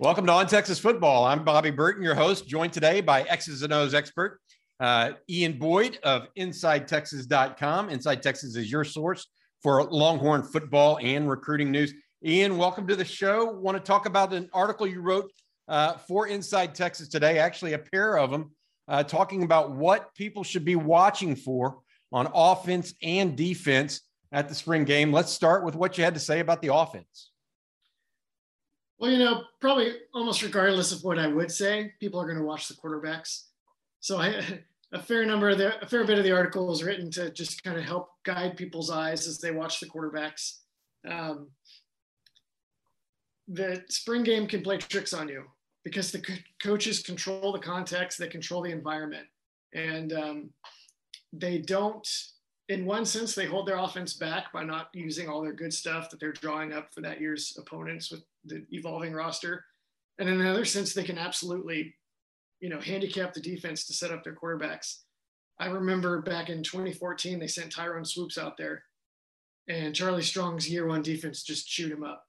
Welcome to On Texas Football. I'm Bobby Burton, your host, joined today by X's and O's expert, uh, Ian Boyd of InsideTexas.com. Inside Texas is your source for Longhorn football and recruiting news. Ian, welcome to the show. Want to talk about an article you wrote uh, for Inside Texas today, actually, a pair of them, uh, talking about what people should be watching for on offense and defense at the spring game. Let's start with what you had to say about the offense. Well, you know, probably almost regardless of what I would say, people are going to watch the quarterbacks. So I, a fair number of the, a fair bit of the article is written to just kind of help guide people's eyes as they watch the quarterbacks. Um, the spring game can play tricks on you because the co- coaches control the context, they control the environment, and um, they don't in one sense, they hold their offense back by not using all their good stuff that they're drawing up for that year's opponents with the evolving roster. And in another sense, they can absolutely, you know, handicap the defense to set up their quarterbacks. I remember back in 2014, they sent Tyrone Swoopes out there, and Charlie Strong's year one defense just chewed him up.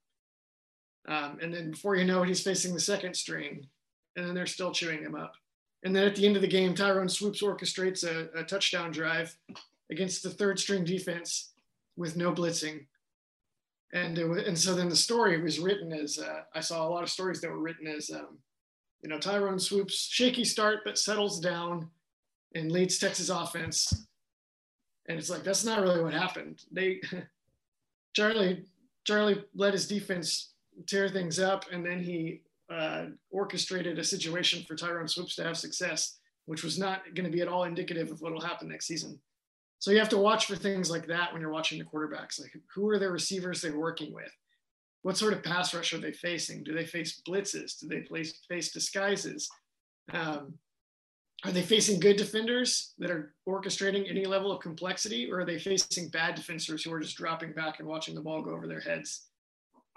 Um, and then before you know it, he's facing the second string, and then they're still chewing him up. And then at the end of the game, Tyrone Swoopes orchestrates a, a touchdown drive against the third string defense with no blitzing. And was, and so then the story was written as uh, I saw a lot of stories that were written as um, you know Tyrone Swoopes shaky start but settles down and leads Texas offense. And it's like that's not really what happened. They Charlie Charlie led his defense tear things up, and then he uh, orchestrated a situation for Tyrone Swoopes to have success, which was not going to be at all indicative of what will happen next season. So you have to watch for things like that when you're watching the quarterbacks. Like who are their receivers they're working with? What sort of pass rush are they facing? Do they face blitzes? Do they face, face disguises? Um, are they facing good defenders that are orchestrating any level of complexity, or are they facing bad defenders who are just dropping back and watching the ball go over their heads?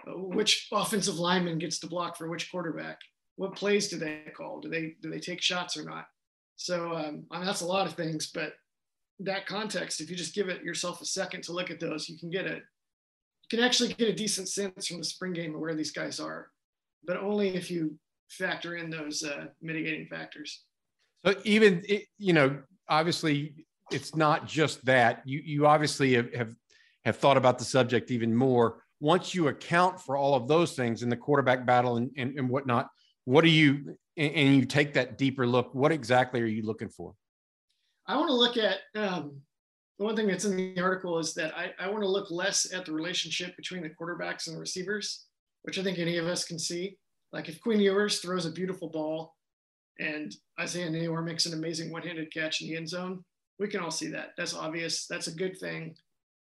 Which offensive lineman gets to block for which quarterback? What plays do they call? Do they do they take shots or not? So um, I mean, that's a lot of things, but that context, if you just give it yourself a second to look at those, you can get it. You can actually get a decent sense from the spring game of where these guys are, but only if you factor in those uh, mitigating factors. So even you know, obviously, it's not just that. You you obviously have, have have thought about the subject even more. Once you account for all of those things in the quarterback battle and, and, and whatnot, what do you and you take that deeper look? What exactly are you looking for? I want to look at um, the one thing that's in the article is that I, I want to look less at the relationship between the quarterbacks and the receivers, which I think any of us can see. Like if Quinn Ewers throws a beautiful ball and Isaiah Neyor makes an amazing one-handed catch in the end zone, we can all see that. That's obvious. That's a good thing.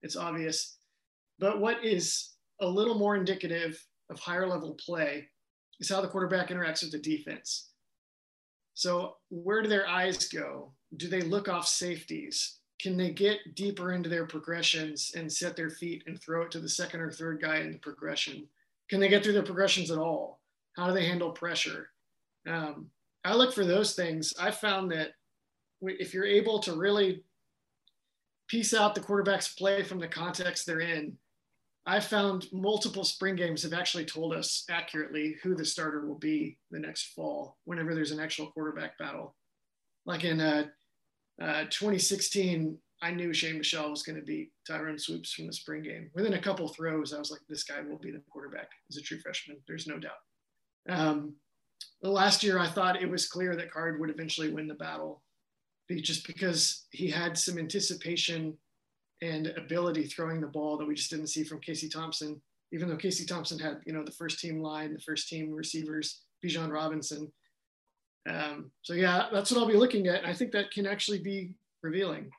It's obvious. But what is a little more indicative of higher level play is how the quarterback interacts with the defense. So where do their eyes go? Do they look off safeties? Can they get deeper into their progressions and set their feet and throw it to the second or third guy in the progression? Can they get through their progressions at all? How do they handle pressure? Um, I look for those things. I found that if you're able to really piece out the quarterback's play from the context they're in, I found multiple spring games have actually told us accurately who the starter will be the next fall whenever there's an actual quarterback battle. Like in uh, uh, 2016, I knew Shane Buechele was going to beat Tyrone Swoopes from the spring game. Within a couple throws, I was like, this guy will be the quarterback as a true freshman. There's no doubt. Um, the last year, I thought it was clear that Card would eventually win the battle just because he had some anticipation and ability throwing the ball that we just didn't see from Casey Thompson. Even though Casey Thompson had, you know, the first team line, the first team receivers, Bijan Robinson. Um, so yeah, that's what I'll be looking at. I think that can actually be revealing.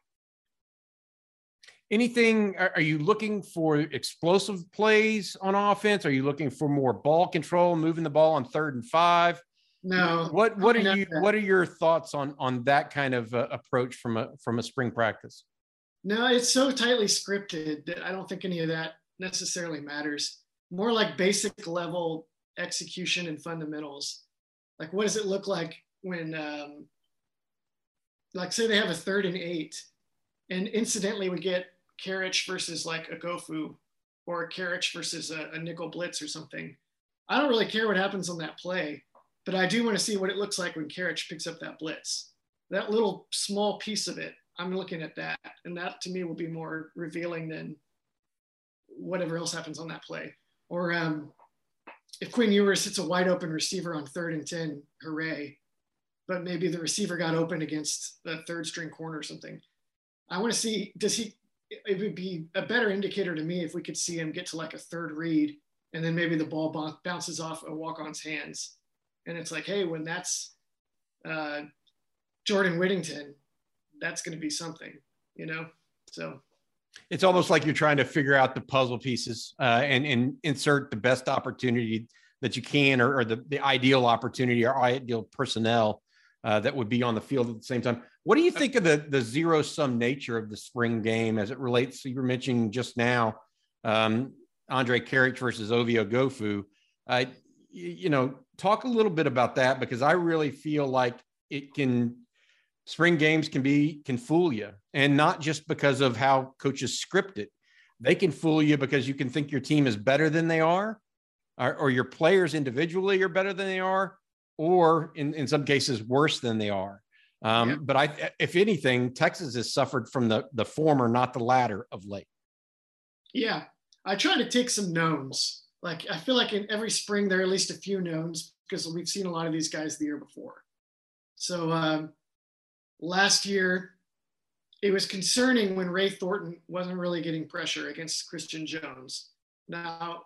anything? Are, are you looking for explosive plays on offense? Are you looking for more ball control, moving the ball on third and five? No. What What are you What are your thoughts on on that kind of uh, approach from a from a spring practice? No, it's so tightly scripted that I don't think any of that necessarily matters. More like basic level execution and fundamentals. Like, what does it look like when, um, like, say they have a third and eight, and incidentally we get Karic versus like a Oghoufo or a versus a, a nickel blitz or something. I don't really care what happens on that play, but I do want to see what it looks like when Karic picks up that blitz. That little small piece of it, I'm looking at that, and that to me will be more revealing than whatever else happens on that play. Or um, if Quinn Ewers hits a wide open receiver on third and 10, hooray. But maybe the receiver got open against the third string corner or something. I want to see, does he, it would be a better indicator to me if we could see him get to like a third read and then maybe the ball bounces off a walk on's hands. And it's like, hey, when that's uh, Jordan Whittington, that's going to be something, you know? So it's almost like you're trying to figure out the puzzle pieces uh, and, and insert the best opportunity that you can or, or the, the ideal opportunity or ideal personnel uh, that would be on the field at the same time. What do you think of the, the zero sum nature of the spring game as it relates? You were mentioning just now um, Andre Karic versus Ovie Oghoufo. Uh, you, you know, talk a little bit about that because I really feel like it can spring games can be can fool you and not just because of how coaches script it. They can fool you because you can think your team is better than they are or, or your players individually are better than they are or in, in some cases worse than they are. Um, yeah. but i if anything texas has suffered from the the former not the latter of late. Yeah. I try to take some knowns. Like i feel like in every spring there are at least a few knowns because we've seen a lot of these guys the year before. So um, last year, it was concerning when Ray Thornton wasn't really getting pressure against Christian Jones. Now,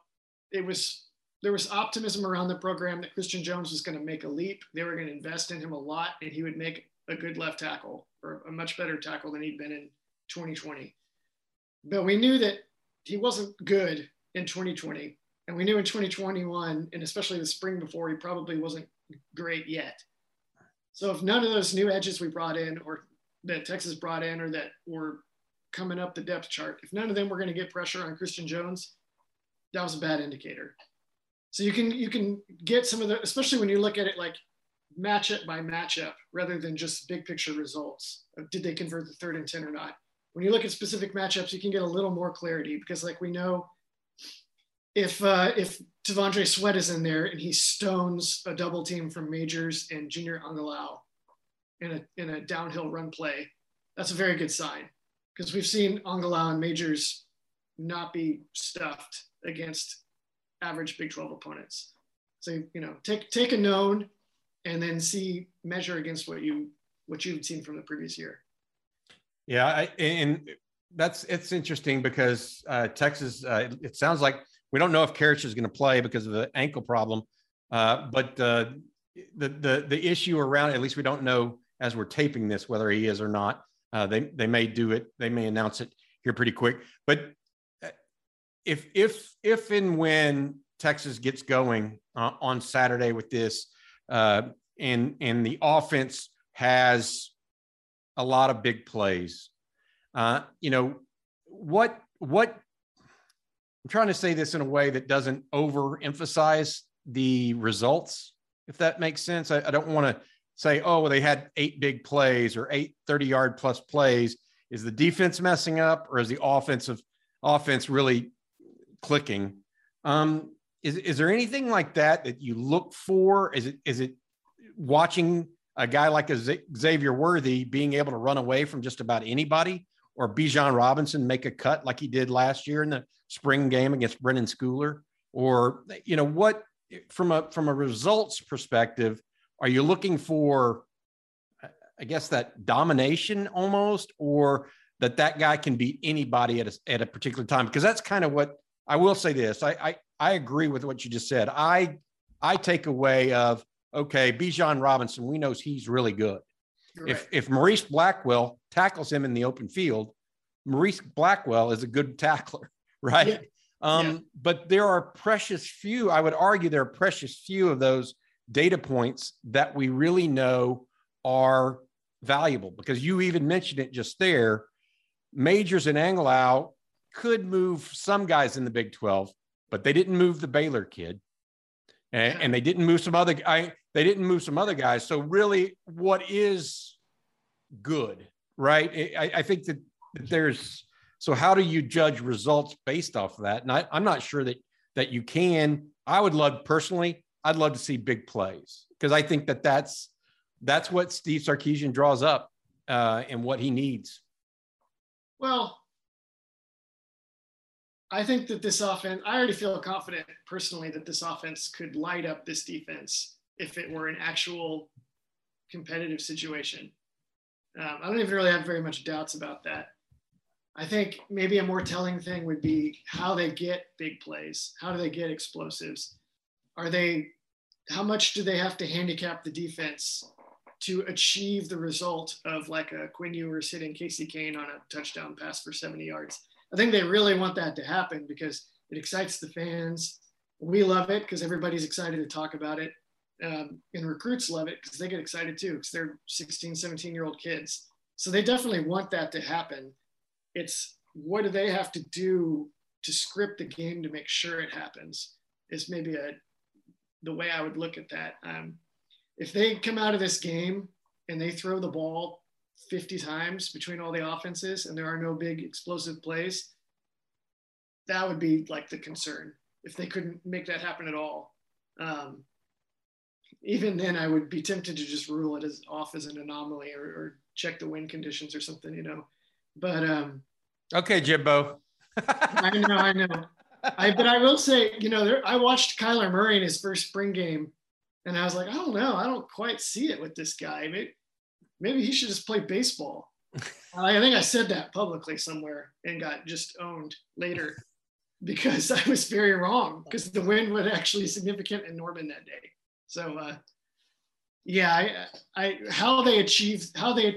it was there was optimism around the program that Christian Jones was going to make a leap. They were going to invest in him a lot, and he would make a good left tackle or a much better tackle than he'd been in 2020. But we knew that he wasn't good in 2020. And we knew in 2021, and especially the spring before, he probably wasn't great yet. So if none of those new edges we brought in or that Texas brought in or that were coming up the depth chart, if none of them were going to get pressure on Christian Jones, that was a bad indicator. So you can you can get some of the, especially when you look at it like matchup by matchup rather than just big picture results. Did they convert the third and 10 or not? When you look at specific matchups, you can get a little more clarity because like we know if uh, if T'Vondre Sweat is in there and he stones a double team from Majors and Junior Angilau in a in a downhill run play, that's a very good sign because we've seen Angilau and Majors not be stuffed against average Big 12 opponents. So you know, take take a known and then see measure against what you what you've seen from the previous year. Yeah, I, and that's it's interesting because uh, Texas. Uh, it sounds like we don't know if Karic is going to play because of the ankle problem, uh, but uh, the the the issue around at least we don't know as we're taping this whether he is or not. Uh, they they may do it. They may announce it here pretty quick. But uh, if if if and when Texas gets going uh, on Saturday with this, uh, and and the offense has a lot of big plays, you know what what I'm trying to say this in a way that doesn't overemphasize the results, if that makes sense. I, I don't want to say, oh, well, they had eight big plays or eight 30 yard plus plays. Is the defense messing up or is the offensive offense really clicking? Um, is, is there anything like that that you look for? Is it is it watching a guy like a Xavier Worthy being able to run away from just about anybody, or Bijan Robinson make a cut like he did last year in the spring game against Brenden Schooler? Or, you know, what from a from a results perspective, are you looking for I guess that domination almost, or that that guy can beat anybody at a, at a particular time? Because that's kind of what I will say. This I, I I agree with what you just said. I I take away of okay, Bijan Robinson. We know he's really good. If if Maurice Blackwell tackles him in the open field, Maurice Blackwell is a good tackler, right? Yeah. Um, yeah. But there are precious few, I would argue, there are precious few of those data points that we really know are valuable because you even mentioned it just there. Majors and Angilau could move some guys in the Big 12, but they didn't move the Baylor kid. And, and they didn't move some other I they didn't move some other guys. So really what is good, right? I, I think that there's so how do you judge results based off of that? And I, I'm not sure that that you can. I would love personally, I'd love to see big plays because I think that that's that's what Steve Sarkisian draws up uh, and what he needs. Well, I think that this offense, I already feel confident personally that this offense could light up this defense if it were an actual competitive situation. Um, I don't even really have very much doubts about that. I think maybe a more telling thing would be how they get big plays. How do they get explosives? Are they, how much do they have to handicap the defense to achieve the result of like a Quinn Ewers hitting Casey Cain on a touchdown pass for 70 yards? I think they really want that to happen because it excites the fans. We love it because everybody's excited to talk about it. Um, and recruits love it because they get excited too because they're 16, 17 year old kids. So they definitely want that to happen it's what do they have to do to script the game to make sure it happens is maybe a the way I would look at that. Um, if they come out of this game and they throw the ball 50 times between all the offenses and there are no big explosive plays, that would be like the concern if they couldn't make that happen at all. Um, even then, I would be tempted to just rule it as off as an anomaly or, or check the wind conditions or something, you know. But um, okay, Jimbo. I know, I know. I but I will say, you know, there, I watched Kyler Murray in his first spring game, and I was like, I don't know, I don't quite see it with this guy. Maybe, maybe he should just play baseball. I think I said that publicly somewhere and got just owned later because I was very wrong because the wind was actually significant in Norman that day. So, uh, yeah, I, I, how they achieve how they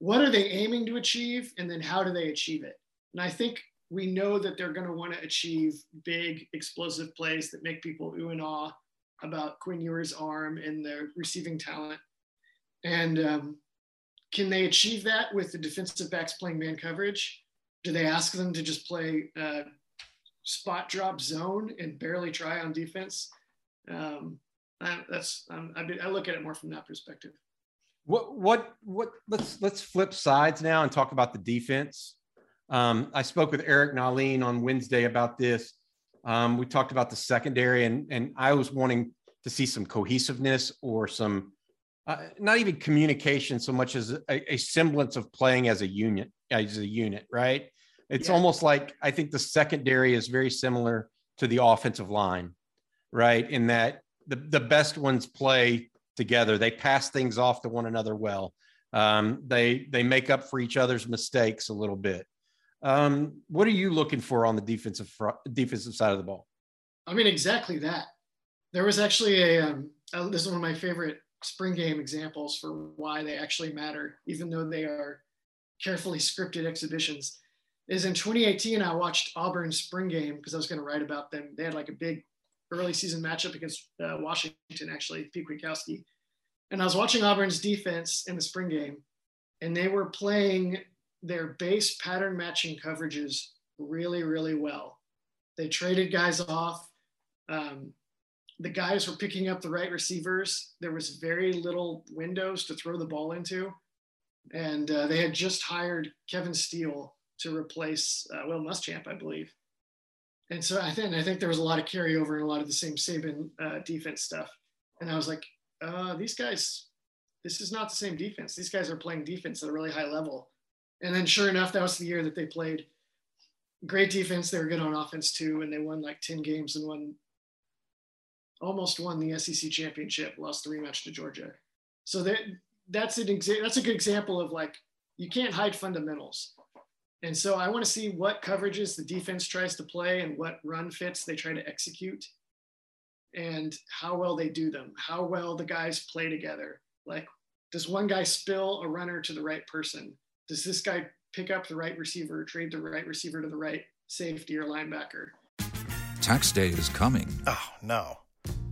what are they aiming to achieve and then how do they achieve it and i think we know that they're going to want to achieve big explosive plays that make people ooh and ah about quinn ewers arm and their receiving talent and um, can they achieve that with the defensive backs playing man coverage do they ask them to just play uh, spot drop zone and barely try on defense um, I, that's I, I look at it more from that perspective what what what? Let's let's flip sides now and talk about the defense. Um, I spoke with Eric Nahlin on Wednesday about this. Um, we talked about the secondary, and and I was wanting to see some cohesiveness or some, uh, not even communication so much as a, a, semblance of playing as a unit, as a unit, right? It's yeah. almost like I think the secondary is very similar to the offensive line, right? In that the the best ones play together. They pass things off to one another well. Um, they they make up for each other's mistakes a little bit. Um, what are you looking for on the defensive front, defensive side of the ball? I mean, exactly that. There was actually a um, uh, this is one of my favorite spring game examples for why they actually matter, even though they are carefully scripted exhibitions. Is in 2018, I watched Auburn's spring game because I was going to write about them. They had like a big early season matchup against uh, Washington, actually, Pete Kwiatkowski. And I was watching Auburn's defense in the spring game, and they were playing their base pattern matching coverages really, really well. They traded guys off. Um, the guys were picking up the right receivers. There was very little windows to throw the ball into. And uh, they had just hired Kevin Steele to replace uh, Will Muschamp, I believe and so I think I think there was a lot of carryover and a lot of the same Saban uh, defense stuff. And I was like, uh, these guys, this is not the same defense. These guys are playing defense at a really high level. And then sure enough, that was the year that they played great defense. They were good on offense too, and they won like 10 games and won almost won the SEC championship, lost the rematch to Georgia. So that that's an exa- that's a good example of like you can't hide fundamentals. And so I want to see what coverages the defense tries to play and what run fits they try to execute and how well they do them, how well the guys play together. Like, does one guy spill a runner to the right person? Does this guy pick up the right receiver, trade the right receiver to the right safety or linebacker. Tax day is coming. Oh, no.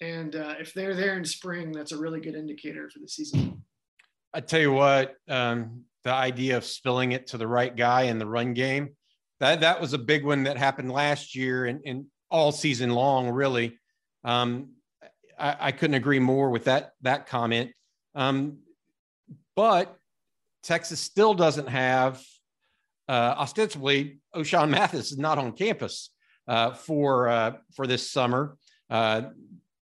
And uh, if they're there in spring, that's a really good indicator for the season. I tell you what, um, the idea of spilling it to the right guy in the run game, that that was a big one that happened last year and, and all season long, really. Um, I, I, couldn't agree more with that that comment. Um, but Texas still doesn't have uh, ostensibly O'Shawn Mathis is not on campus uh, for uh, for this summer.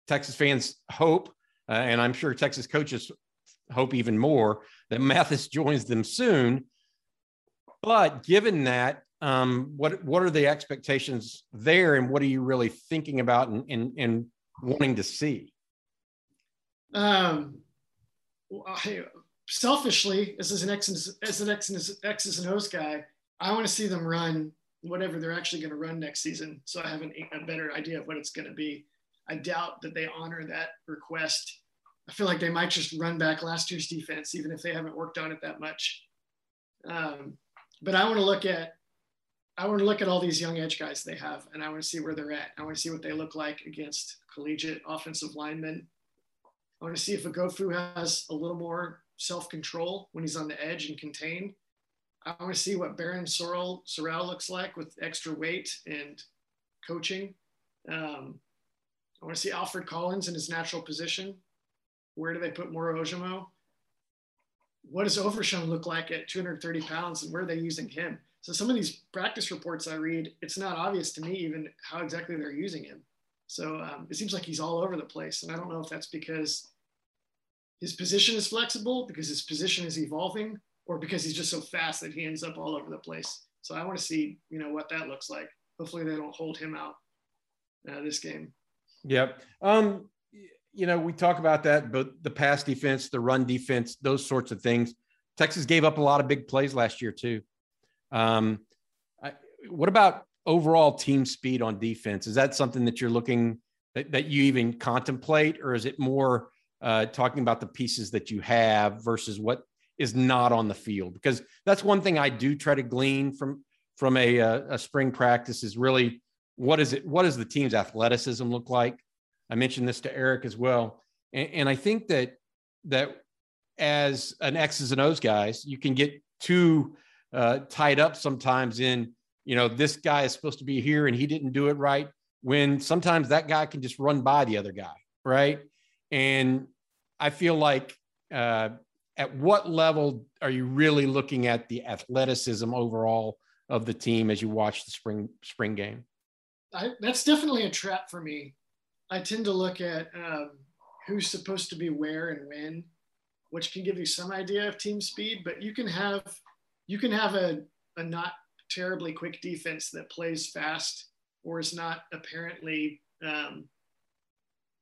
Texas fans hope, uh, and I'm sure Texas coaches hope even more that Mathis joins them soon. But given that, um, what what are the expectations there, and what are you really thinking about and and, and wanting to see? Um, selfishly, as an X as an X X's and O's guy, I want to see them run whatever they're actually going to run next season, so I have an, a better idea of what it's going to be. I doubt that they honor that request. I feel like they might just run back last year's defense, even if they haven't worked on it that much. Um, but I want to look at I want to look at all these young edge guys they have, and I want to see where they're at. I want to see what they look like against collegiate offensive linemen. I want to see if Oghoufo has a little more self control when he's on the edge and contained. I want to see what Barryn Sorrell, Sorrell looks like with extra weight and coaching. Um, I want to see Alfred Collins in his natural position. Where do they put Moro Ojomo? What does Overshown look like at 230 pounds and where are they using him? So some of these practice reports I read, it's not obvious to me even how exactly they're using him. So um, it seems like he's all over the place. And I don't know if that's because his position is flexible, because his position is evolving, or because he's just so fast that he ends up all over the place. So I want to see, you know, what that looks like. Hopefully they don't hold him out uh, this game. Yep. Um, you know, we talk about that, but the pass defense, the run defense, those sorts of things. Texas gave up a lot of big plays last year too. Um, I, what about overall team speed on defense? Is that something that you're looking that, that you even contemplate, or is it more uh, talking about the pieces that you have versus what is not on the field? Because that's one thing I do try to glean from from a, a, a spring practice is really what is it? What does the team's athleticism look like? I mentioned this to Eric as well, and, and I think that that as an X's and O's guys, you can get too uh, tied up sometimes in you know this guy is supposed to be here and he didn't do it right. When sometimes that guy can just run by the other guy, right? And I feel like uh, at what level are you really looking at the athleticism overall of the team as you watch the spring spring game? I, that's definitely a trap for me. I tend to look at um, who's supposed to be where and when, which can give you some idea of team speed. But you can have you can have a, a not terribly quick defense that plays fast or is not apparently um,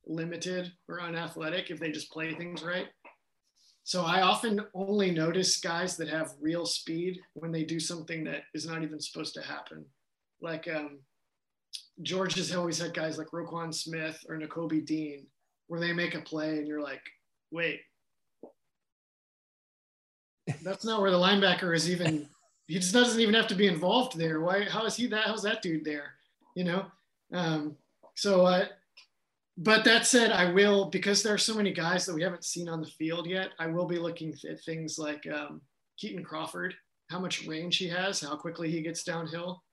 limited or unathletic if they just play things right. So I often only notice guys that have real speed when they do something that is not even supposed to happen. Like um, Georgia has always had guys like Roquan Smith or Nakobe Dean where they make a play and you're like, wait, that's not where the linebacker is even. He just doesn't even have to be involved there. Why? How is he that? How's that dude there? You know. Um, so, uh, but that said, I will because there are so many guys that we haven't seen on the field yet. I will be looking at things like um, Kitan Crawford, how much range he has, how quickly he gets downhill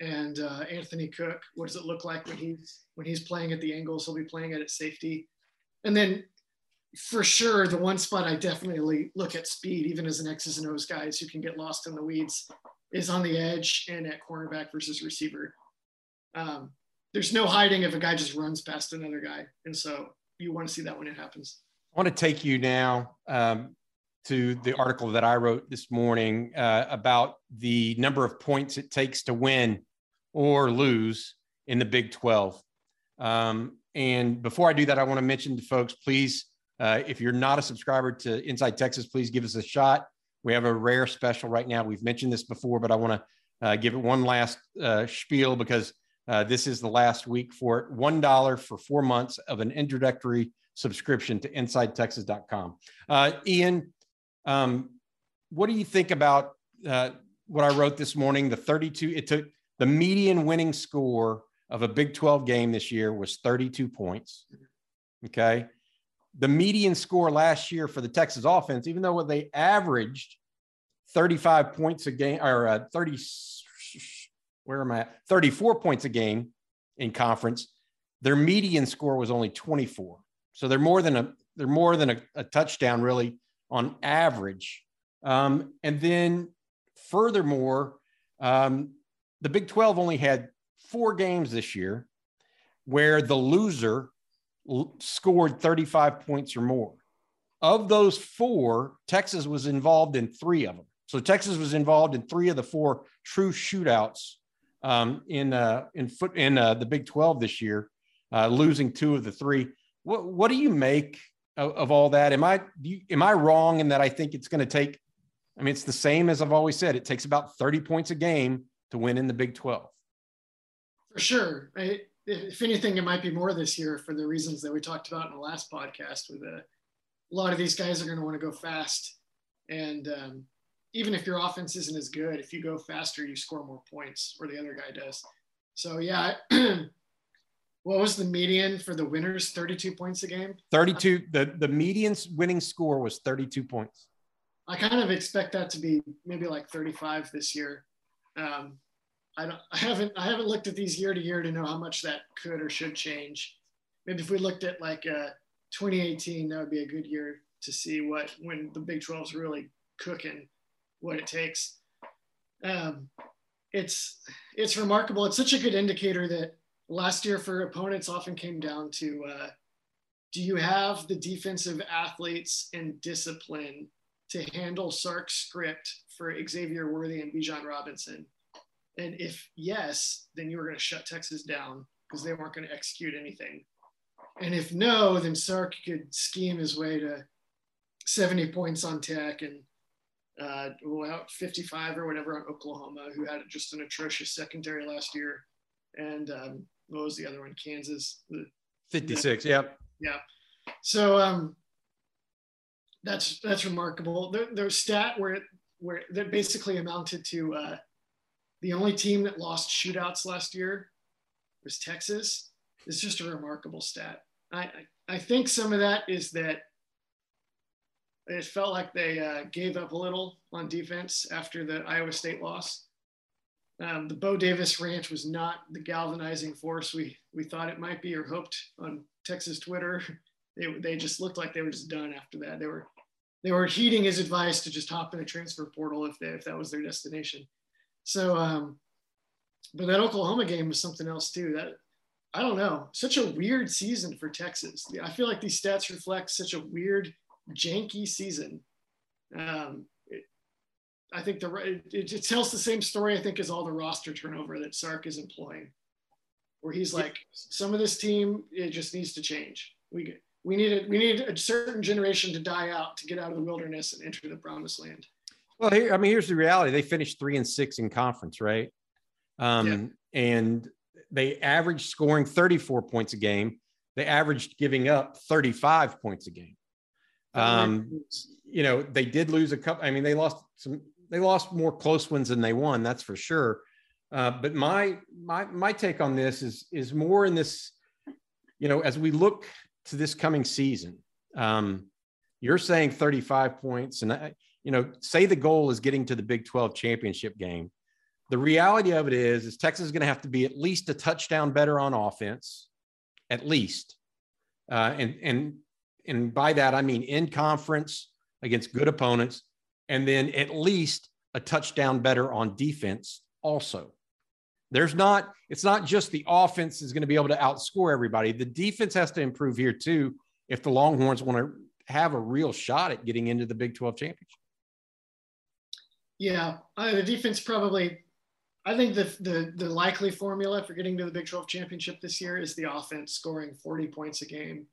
and uh, Anthony Cook. What does it look like when he's when he's playing at the angles? He'll be playing at, at safety, and then for sure the one spot I definitely look at speed, even as an X's and O's guys who can get lost in the weeds, is on the edge and at cornerback versus receiver. Um, there's no hiding if a guy just runs past another guy, and so you want to see that when it happens. I want to take you now um, to the article that I wrote this morning uh, about the number of points it takes to win or lose in the Big 12. Um, and before I do that, I want to mention to folks, please, uh, if you're not a subscriber to Inside Texas, please give us a shot. We have a rare special right now. We've mentioned this before, but I want to uh, give it one last uh, spiel because uh, this is the last week for it. $1 for four months of an introductory subscription to InsideTexas.com. Uh, Ian, um, what do you think about uh, what I wrote this morning? The 32, it took the median winning score of a Big 12 game this year was 32 points. Okay. The median score last year for the Texas offense, even though they averaged 35 points a game or uh, 30, where am I at? 34 points a game in conference, their median score was only 24. So they're more than a, they're more than a, a touchdown really on average. Um, and then furthermore, um, the Big 12 only had four games this year where the loser l- scored 35 points or more. Of those four, Texas was involved in three of them. So Texas was involved in three of the four true shootouts um, in uh, in foot in uh, the Big 12 this year, uh, losing two of the three. What what do you make of, of all that? Am I you, am I wrong in that I think it's going to take? I mean, it's the same as I've always said. It takes about 30 points a game to win in the Big 12. For sure. I, if anything, it might be more this year for the reasons that we talked about in the last podcast. With a, a lot of these guys are going to want to go fast, and um, even if your offense isn't as good, if you go faster, you score more points, or the other guy does. So yeah, what was the median for the winners? Thirty-two points a game. Thirty-two. The the median winning score was thirty-two points. I kind of expect that to be maybe like thirty-five this year. Um, I don't. I haven't. I haven't looked at these year to year to know how much that could or should change. Maybe if we looked at like uh, 2018, that would be a good year to see what when the Big 12 is really cooking, what it takes. Um, it's it's remarkable. It's such a good indicator that last year for opponents often came down to uh, do you have the defensive athletes and discipline to handle Sark's script for Xavier Worthy and Bijan Robinson? And if yes, then you were going to shut Texas down because they weren't going to execute anything. And if no, then Sark could scheme his way to 70 points on Tech and uh, out 55 or whatever on Oklahoma, who had just an atrocious secondary last year. And um, what was the other one? Kansas. 56. Yep. Yeah. So um, that's that's remarkable. The, the stat where where that basically amounted to uh, the only team that lost shootouts last year was Texas. It's just a remarkable stat. I, I, I think some of that is that it felt like they uh, gave up a little on defense after the Iowa State loss. Um, the Bo Davis ranch was not the galvanizing force we, we thought it might be or hoped on Texas Twitter. They, they just looked like they were just done after that. They were they were heeding his advice to just hop in a transfer portal if they, if that was their destination. So, um, but that Oklahoma game was something else too. That I don't know, such a weird season for Texas. I feel like these stats reflect such a weird, janky season. Um, it, I think the it, it, tells the same story. I think as all the roster turnover that Sark is employing, where he's like, some of this team it just needs to change. We we need a, we need a certain generation to die out to get out of the wilderness and enter the promised land. Well, here, I mean, here's the reality. They finished three and six in conference, right? Um, yeah. And they averaged scoring 34 points a game. They averaged giving up 35 points a game. Um, you know, they did lose a couple. I mean, they lost some. They lost more close ones than they won. That's for sure. Uh, but my my my take on this is is more in this. You know, as we look to this coming season, um, you're saying 35 points, and I, you know, say the goal is getting to the Big 12 championship game. The reality of it is, is Texas is going to have to be at least a touchdown better on offense, at least. Uh, and and and by that I mean in conference against good opponents, and then at least a touchdown better on defense also. There's not, it's not just the offense is going to be able to outscore everybody. The defense has to improve here too if the Longhorns want to have a real shot at getting into the Big 12 championship. Yeah, uh, the defense probably. I think the, the the likely formula for getting to the Big 12 championship this year is the offense scoring 40 points a game,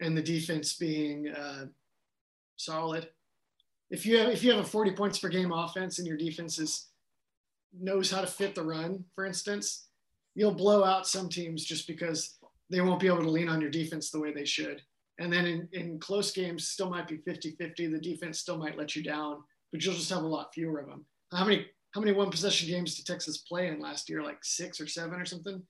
and the defense being uh, solid. If you have if you have a 40 points per game offense and your defense is knows how to fit the run, for instance, you'll blow out some teams just because they won't be able to lean on your defense the way they should. And then in, in close games, still might be 50 50. The defense still might let you down, but you'll just have a lot fewer of them. How many how many one possession games did Texas play in last year? Like six or seven or something?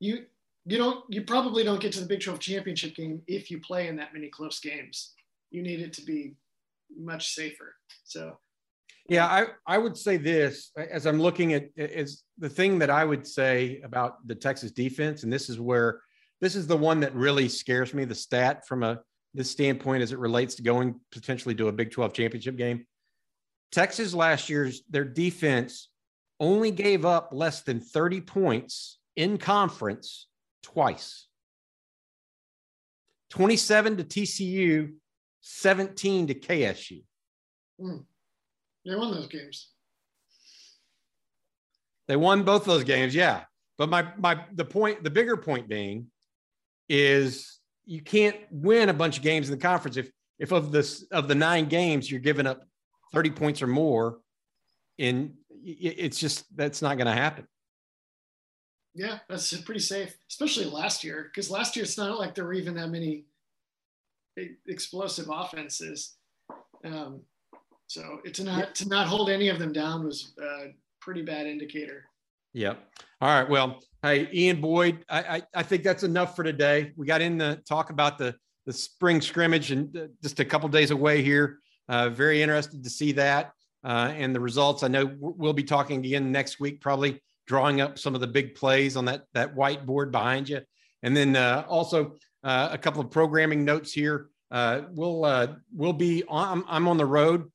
You you don't you probably don't get to the Big 12 championship game if you play in that many close games. You need it to be much safer. So yeah, I, I would say this as I'm looking at is the thing that I would say about the Texas defense, and this is where this is the one that really scares me, the stat from a this standpoint as it relates to going potentially to a Big 12 championship game. Texas last year's their defense only gave up less than 30 points in conference twice. 27 to TCU, 17 to KSU. mm, they won those games. They won both those games, yeah. But my my the point, the bigger point being is you can't win a bunch of games in the conference if if of this of the nine games you're giving up 30 points or more in it's just that's not going to happen yeah that's pretty safe especially last year because last year it's not like there were even that many explosive offenses um, so to not to not hold any of them down was a pretty bad indicator Yep. All right. Well, hey, Ian Boyd, I, I, I think that's enough for today. We got in the talk about the the spring scrimmage and uh, just a couple days away here. Uh, very interested to see that uh, and the results. I know we'll be talking again next week, probably drawing up some of the big plays on that that whiteboard behind you, and then uh, also uh, a couple of programming notes here. Uh, we'll we'll be on. I'm on the road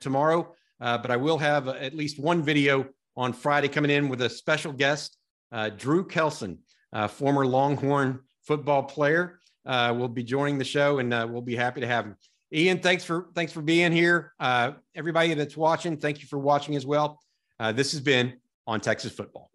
tomorrow, but I will have at least one video on Friday coming in with a special guest, uh, Drew Kelson, uh, former Longhorn football player, uh, will be joining the show, and uh, we'll be happy to have him. Ian, thanks for thanks for being here. Uh, everybody that's watching, thank you for watching as well. Uh, this has been on Texas football.